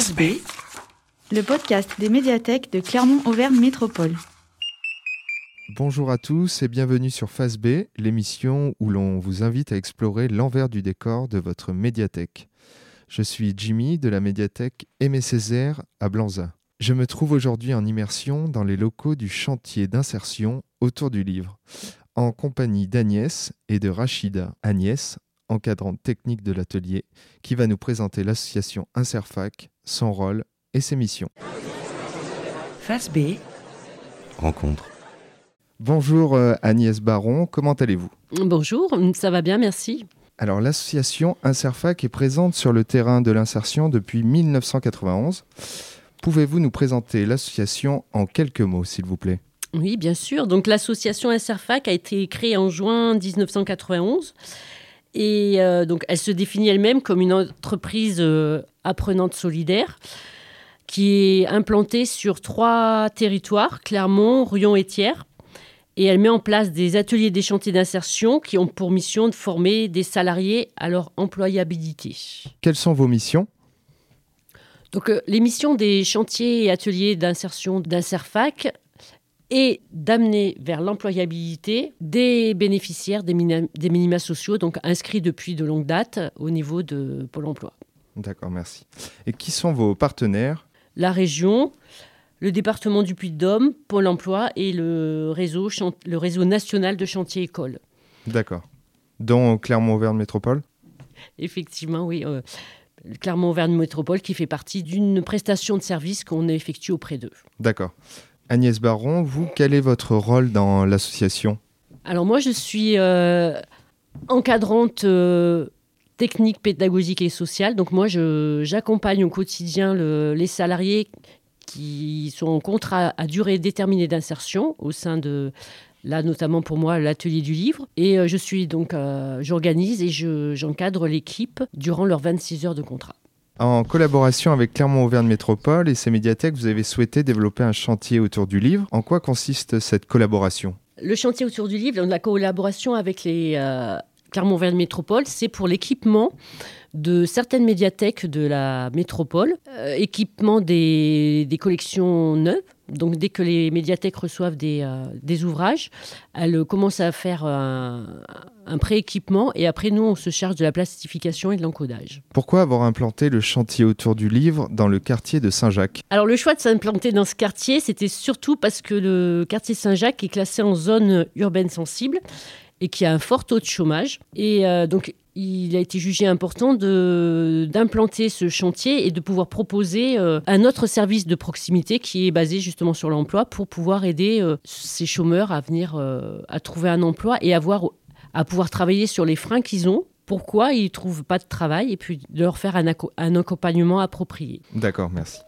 Face B, le podcast des médiathèques de Clermont-Auvergne Métropole. Bonjour à tous et bienvenue sur Face B, l'émission où l'on vous invite à explorer l'envers du décor de votre médiathèque. Je suis Jimmy de la médiathèque Aimé Césaire à Blanza. Je me trouve aujourd'hui en immersion dans les locaux du chantier d'insertion autour du livre, en compagnie d'Agnès et de Rachida. Agnès, encadrante technique de l'atelier, qui va nous présenter l'association Inserfac, son rôle et ses missions. Face B, rencontre. Bonjour euh, Agnès Baron, comment allez-vous? Bonjour, ça va bien, merci. Alors l'association Inserfac est présente sur le terrain de l'insertion depuis 1991. Pouvez-vous nous présenter l'association en quelques mots, s'il vous plaît? Oui, bien sûr. Donc l'association Inserfac a été créée en juin 1991 et euh, donc elle se définit elle-même comme une entreprise euh, apprenante solidaire qui est implantée sur trois territoires, Clermont, Rion et Thiers. Et elle met en place des ateliers des chantiers d'insertion qui ont pour mission de former des salariés à leur employabilité. Quelles sont vos missions? Donc euh, les missions des chantiers et ateliers d'insertion d'Inserfac est d'amener vers l'employabilité des bénéficiaires des, minima sociaux, donc inscrits depuis de longue date au niveau de Pôle emploi. D'accord, merci. Et qui sont vos partenaires? La région, le département du Puy-de-Dôme, Pôle emploi et le réseau, chan- le réseau national de chantiers écoles. D'accord. Dont Clermont-Auvergne Métropole? Effectivement, oui. euh, Clermont-Auvergne Métropole qui fait partie d'une prestation de service qu'on effectue auprès d'eux. D'accord. Agnès Baron, vous, quel est votre rôle dans l'association? Alors moi, je suis euh, encadrante euh, technique, pédagogique et sociale. Donc moi, j'accompagne au quotidien le- les salariés qui sont en contrat à durée déterminée d'insertion au sein de, là notamment pour moi, l'atelier du livre. Et euh, je suis donc, j'organise et je- j'encadre l'équipe durant leurs 26 heures de contrat. En collaboration avec Clermont-Auvergne Métropole et ses médiathèques, vous avez souhaité développer un chantier autour du livre. En quoi consiste cette collaboration? Le chantier autour du livre, la collaboration avec les euh, Clermont-Auvergne Métropole, c'est pour l'équipement de certaines médiathèques de la métropole, euh, équipement des, des collections neuves. Donc dès que les médiathèques reçoivent des, euh, des ouvrages, elles commencent à faire un, un pré-équipement et après nous on se charge de la plastification et de l'encodage. Pourquoi avoir implanté le chantier autour du livre dans le quartier de Saint-Jacques? Alors le choix de s'implanter dans ce quartier, c'était surtout parce que le quartier Saint-Jacques est classé en zone urbaine sensible et qui a un fort taux de chômage. Et euh, donc il a été jugé important d'implanter ce chantier et de pouvoir proposer euh, un autre service de proximité qui est basé justement sur l'emploi pour pouvoir aider euh, ces chômeurs à venir euh, à trouver un emploi et avoir, à pouvoir travailler sur les freins qu'ils ont. Pourquoi ils ne trouvent pas de travail et puis de leur faire un, un accompagnement approprié. D'accord, merci.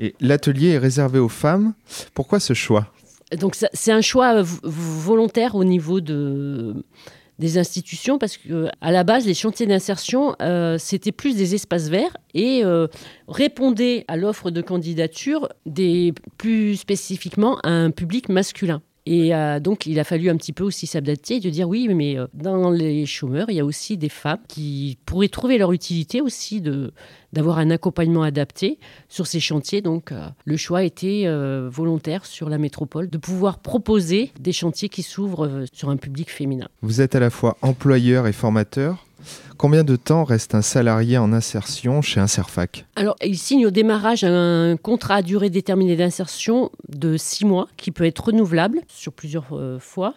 Et l'atelier est réservé aux femmes. Pourquoi ce choix? Donc c'est un choix volontaire au niveau de, des institutions parce que à la base les chantiers d'insertion euh, c'était plus des espaces verts et euh, répondaient à l'offre de candidature des plus spécifiquement à un public masculin. Et euh, donc, il a fallu un petit peu aussi s'adapter et de dire oui, mais euh, dans les chômeurs, il y a aussi des femmes qui pourraient trouver leur utilité aussi d'avoir un accompagnement adapté sur ces chantiers. Donc, euh, le choix était volontaire sur la métropole de pouvoir proposer des chantiers qui s'ouvrent sur un public féminin. Vous êtes à la fois employeur et formateur. Combien de temps reste un salarié en insertion chez Inserfac? Alors, il signe au démarrage un contrat à durée déterminée d'insertion de six mois qui peut être renouvelable sur plusieurs euh, fois.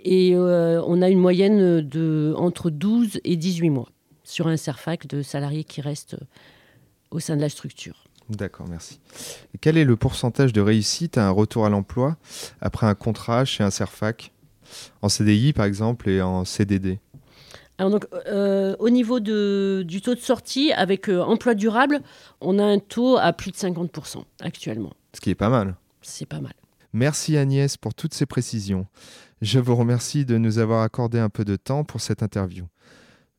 Et euh, on a une moyenne de entre 12 et 18 mois sur un Inserfac de salariés qui restent au sein de la structure. D'accord, merci. Et quel est le pourcentage de réussite à un retour à l'emploi après un contrat chez Inserfac? En CDI par exemple et en CDD Alors donc, euh, au niveau de- du taux de sortie, avec euh, emploi durable, on a un taux à plus de 50% actuellement. Ce qui est pas mal. C'est pas mal. Merci Agnès pour toutes ces précisions. Je vous remercie de nous avoir accordé un peu de temps pour cette interview.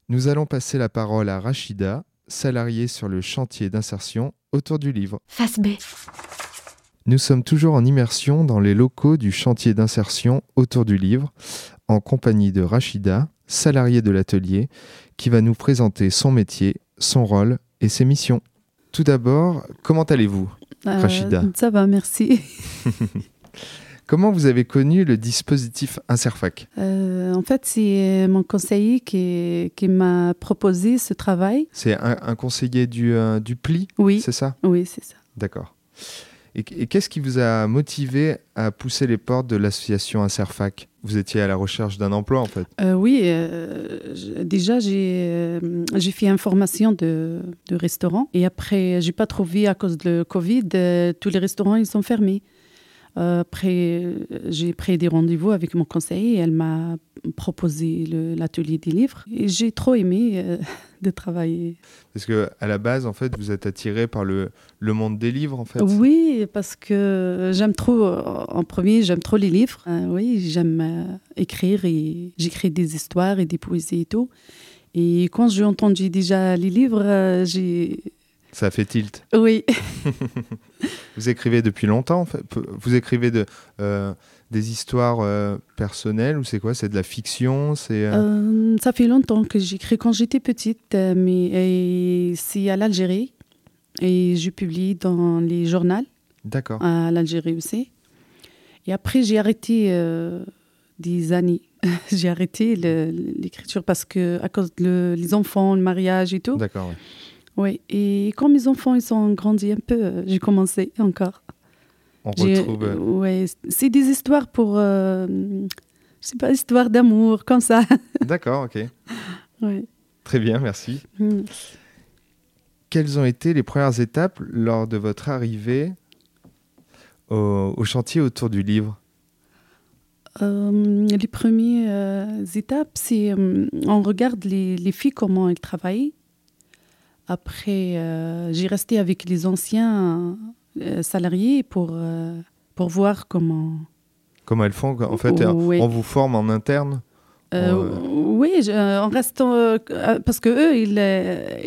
Nous allons passer la parole à Rachida, salariée sur le chantier d'insertion autour du livre. Face B. Nous sommes toujours en immersion dans les locaux du chantier d'insertion autour du livre, en compagnie de Rachida, salariée de l'atelier, qui va nous présenter son métier, son rôle et ses missions. tout d'abord, comment allez-vous Euh, Rachida? Ça va, merci. Comment vous avez connu le dispositif Inserfac Euh, en fait, c'est mon conseiller qui, qui m'a proposé ce travail. C'est un, un conseiller du, euh, du PLI, Oui, c'est ça? Oui, c'est ça. D'accord. Et, qu'est-ce qui vous a motivé à pousser les portes de l'association Inserfac? Vous étiez à la recherche d'un emploi en fait. Euh, oui, euh, déjà, j'ai euh, fait une formation de, de restaurant. Et après, j'ai pas trouvé à cause de Covid, euh, tous les restaurants, ils sont fermés. Après, euh, j'ai pris des rendez-vous avec mon conseiller et elle m'a proposé l'atelier des livres. Et j'ai trop aimé euh, de travailler. Parce que à la base, en fait, vous êtes attiré par le, le monde des livres en fait? Oui, parce que j'aime trop, euh, en premier, j'aime trop les livres. Oui, j'aime euh, écrire et j'écris des histoires et des poésies et tout. Et quand j'ai entendu déjà les livres, j'ai. Ça fait tilt. Oui, Vous écrivez depuis longtemps en fait Vous écrivez de, euh, des histoires euh, personnelles ou c'est quoi? C'est de la fiction? C'est euh, ça fait longtemps que j'écris quand j'étais petite, mais c'est à l'Algérie. Et je publie dans les journaux D'accord. à l'Algérie aussi. Et après, j'ai arrêté des années. j'ai arrêté l'écriture parce que à cause de le- les enfants, le mariage et tout. D'accord. ouais. Oui. Et quand mes enfants ils sont grandis un peu, euh, j'ai commencé encore. On retrouve. euh, ouais, c'est des histoires pour, euh, je sais pas, histoires d'amour comme ça. D'accord, ok. ouais. Très bien, merci. Mm. Quelles ont été les premières étapes lors de votre arrivée au, au chantier autour du livre? Euh, les premières euh, étapes, c'est euh, on regarde les, les filles comment elles travaillent. Après, euh, j'ai resté avec les anciens euh, salariés pour, euh, pour voir comment. Comment elles font En fait, Oui. on vous forme en interne Euh. Oui, je- en restant euh, parce que eux, ils,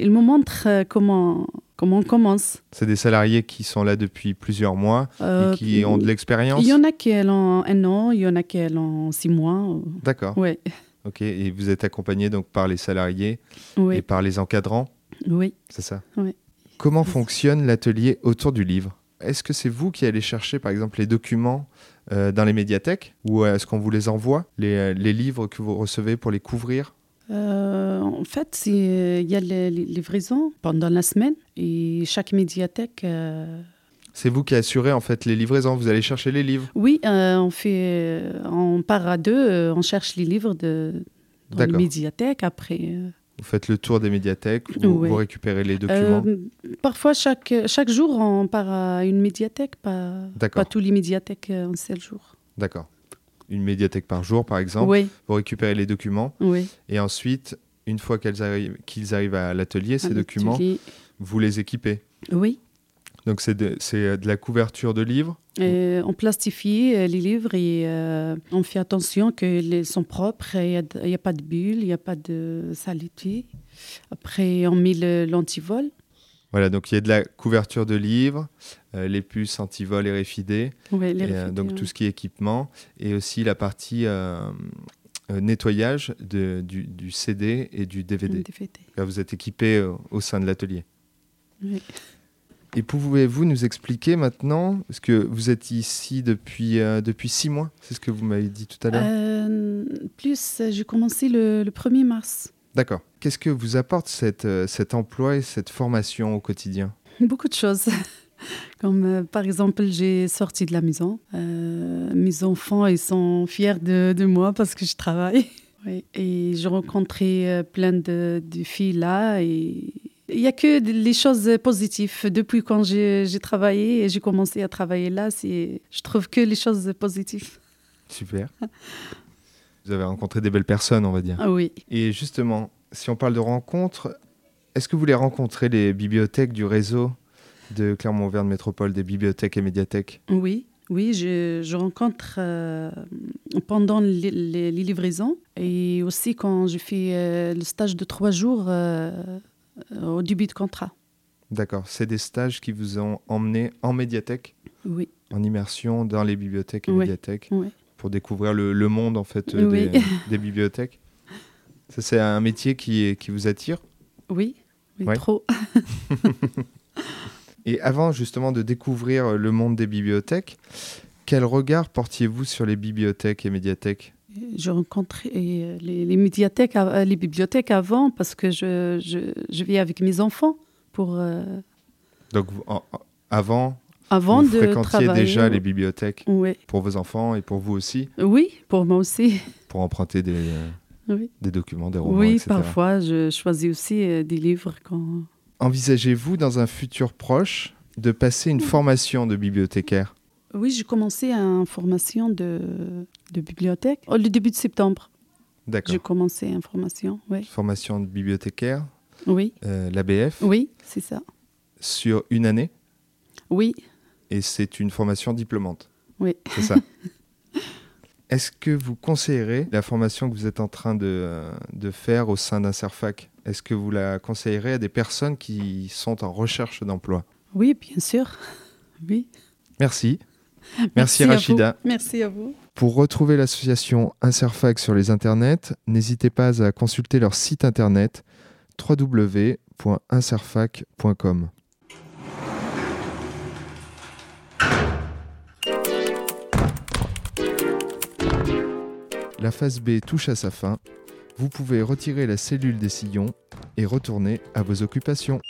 ils me montrent comment comment on commence. C'est des salariés qui sont là depuis plusieurs mois Euh, et qui ont de l'expérience Il y en a qui ont un an, il y en a qui ont six mois. D'accord. Oui, Ok. Et vous êtes accompagné donc par les salariés et par les encadrants, oui. c'est ça Oui. Comment fonctionne l'atelier autour du livre? Est-ce que c'est vous qui allez chercher par exemple les documents euh, dans les médiathèques? Ou est-ce qu'on vous les envoie les, euh, les livres que vous recevez pour les couvrir? Euh, en fait, il y a les, les livraisons pendant la semaine et chaque médiathèque. euh, C'est vous qui assurez en fait les livraisons? Vous allez chercher les livres? Oui, euh, on fait, euh, on part à deux, euh, on cherche les livres de dans les médiathèques. Après, euh, Vous faites le tour des médiathèques. Vous, récupérez les documents. euh, parfois chaque chaque jour, on part à une médiathèque, pas pas tous les médiathèques euh, en seul jour. D'accord. Une médiathèque par jour, par exemple. Oui, Vous récupérez les documents oui. et ensuite, une fois arrivent- qu'ils arrivent à l'atelier, ces documents, vous les équipez. Oui. Donc c'est de, euh, de la couverture de livres. On plastifie euh, les livres et euh, on fait attention qu'ils sont propres, il n'y a, pas de bulles, il n'y a pas de saleté. Après, on met l'antivol. Voilà, donc il y a de la couverture de livres, euh, les puces anti-vol et Ouais, les et, réfidés, donc ouais. tout ce qui est équipement, et aussi la partie euh, nettoyage de- du, du CD et du DVD. DVD. Là, vous êtes équipé au sein de l'atelier. Oui. Et pouvez-vous nous expliquer maintenant, parce que vous êtes ici depuis, euh, depuis six mois, c'est ce que vous m'avez dit tout à l'heure Euh, plus, j'ai commencé le, le 1er mars. D'accord. Qu'est-ce que vous apporte cette, euh, cet emploi et cette formation au quotidien Beaucoup de choses. Comme euh, par exemple, j'ai sorti de la maison. Mes enfants, ils sont fiers de, de moi parce que je travaille. Oui. Et j'ai rencontré plein de, de filles là. Et il n'y a que les choses positives. Depuis quand j'ai travaillé et j'ai commencé à travailler là, je trouve que les choses positives. Super. vous avez rencontré des belles personnes, on va dire. Ah oui. Et justement, si on parle de rencontres, est-ce que vous voulez rencontrer les bibliothèques du réseau de Clermont-Auvergne Métropole, des bibliothèques et médiathèques? Oui, oui, je, je rencontre euh, pendant les, les- les livraisons et aussi quand je fais euh, le stage de trois jours euh, au début de contrat. D'accord. C'est des stages qui vous ont emmené en médiathèque, Oui, en immersion dans les bibliothèques et Oui. médiathèques, oui. pour découvrir le, le monde en fait euh, Oui. des, des bibliothèques. Ça, c'est un métier qui, qui vous attire Oui, Ouais. trop. Et avant justement de découvrir le monde des bibliothèques, quel regard portiez-vous sur les bibliothèques et médiathèques? Je rencontrais euh, les, les médiathèques, les bibliothèques avant parce que je, je, je vis avec mes enfants pour. euh, Donc en- avant, avant vous de fréquentiez travailler. déjà les bibliothèques Oui, pour vos enfants et pour vous aussi, oui, pour moi aussi. pour emprunter des, euh, Oui, des documents, des romans, oui etc. parfois je choisis aussi euh, des livres quand. Envisagez-vous dans un futur proche de passer une formation de bibliothécaire? Oui, j'ai commencé une formation de, de bibliothèque au le début de septembre. D'accord. J'ai commencé une formation, oui. Formation de bibliothécaire, Oui, euh, l'ABF, oui, c'est ça. sur une année Oui, et c'est une formation diplômante. Oui. C'est ça. Est-ce que vous conseillerez la formation que vous êtes en train de, de faire au sein d'un CERFAC? Est-ce que vous la conseillerez à des personnes qui sont en recherche d'emploi? Oui, bien sûr. Oui. Merci. Merci, à vous. Rachida. Merci à vous. Pour retrouver l'association Inserfac sur les internets, n'hésitez pas à consulter leur site internet www.inserfac.com. La phase B touche à sa fin. Vous pouvez retirer la cellule des sillons et retourner à vos occupations.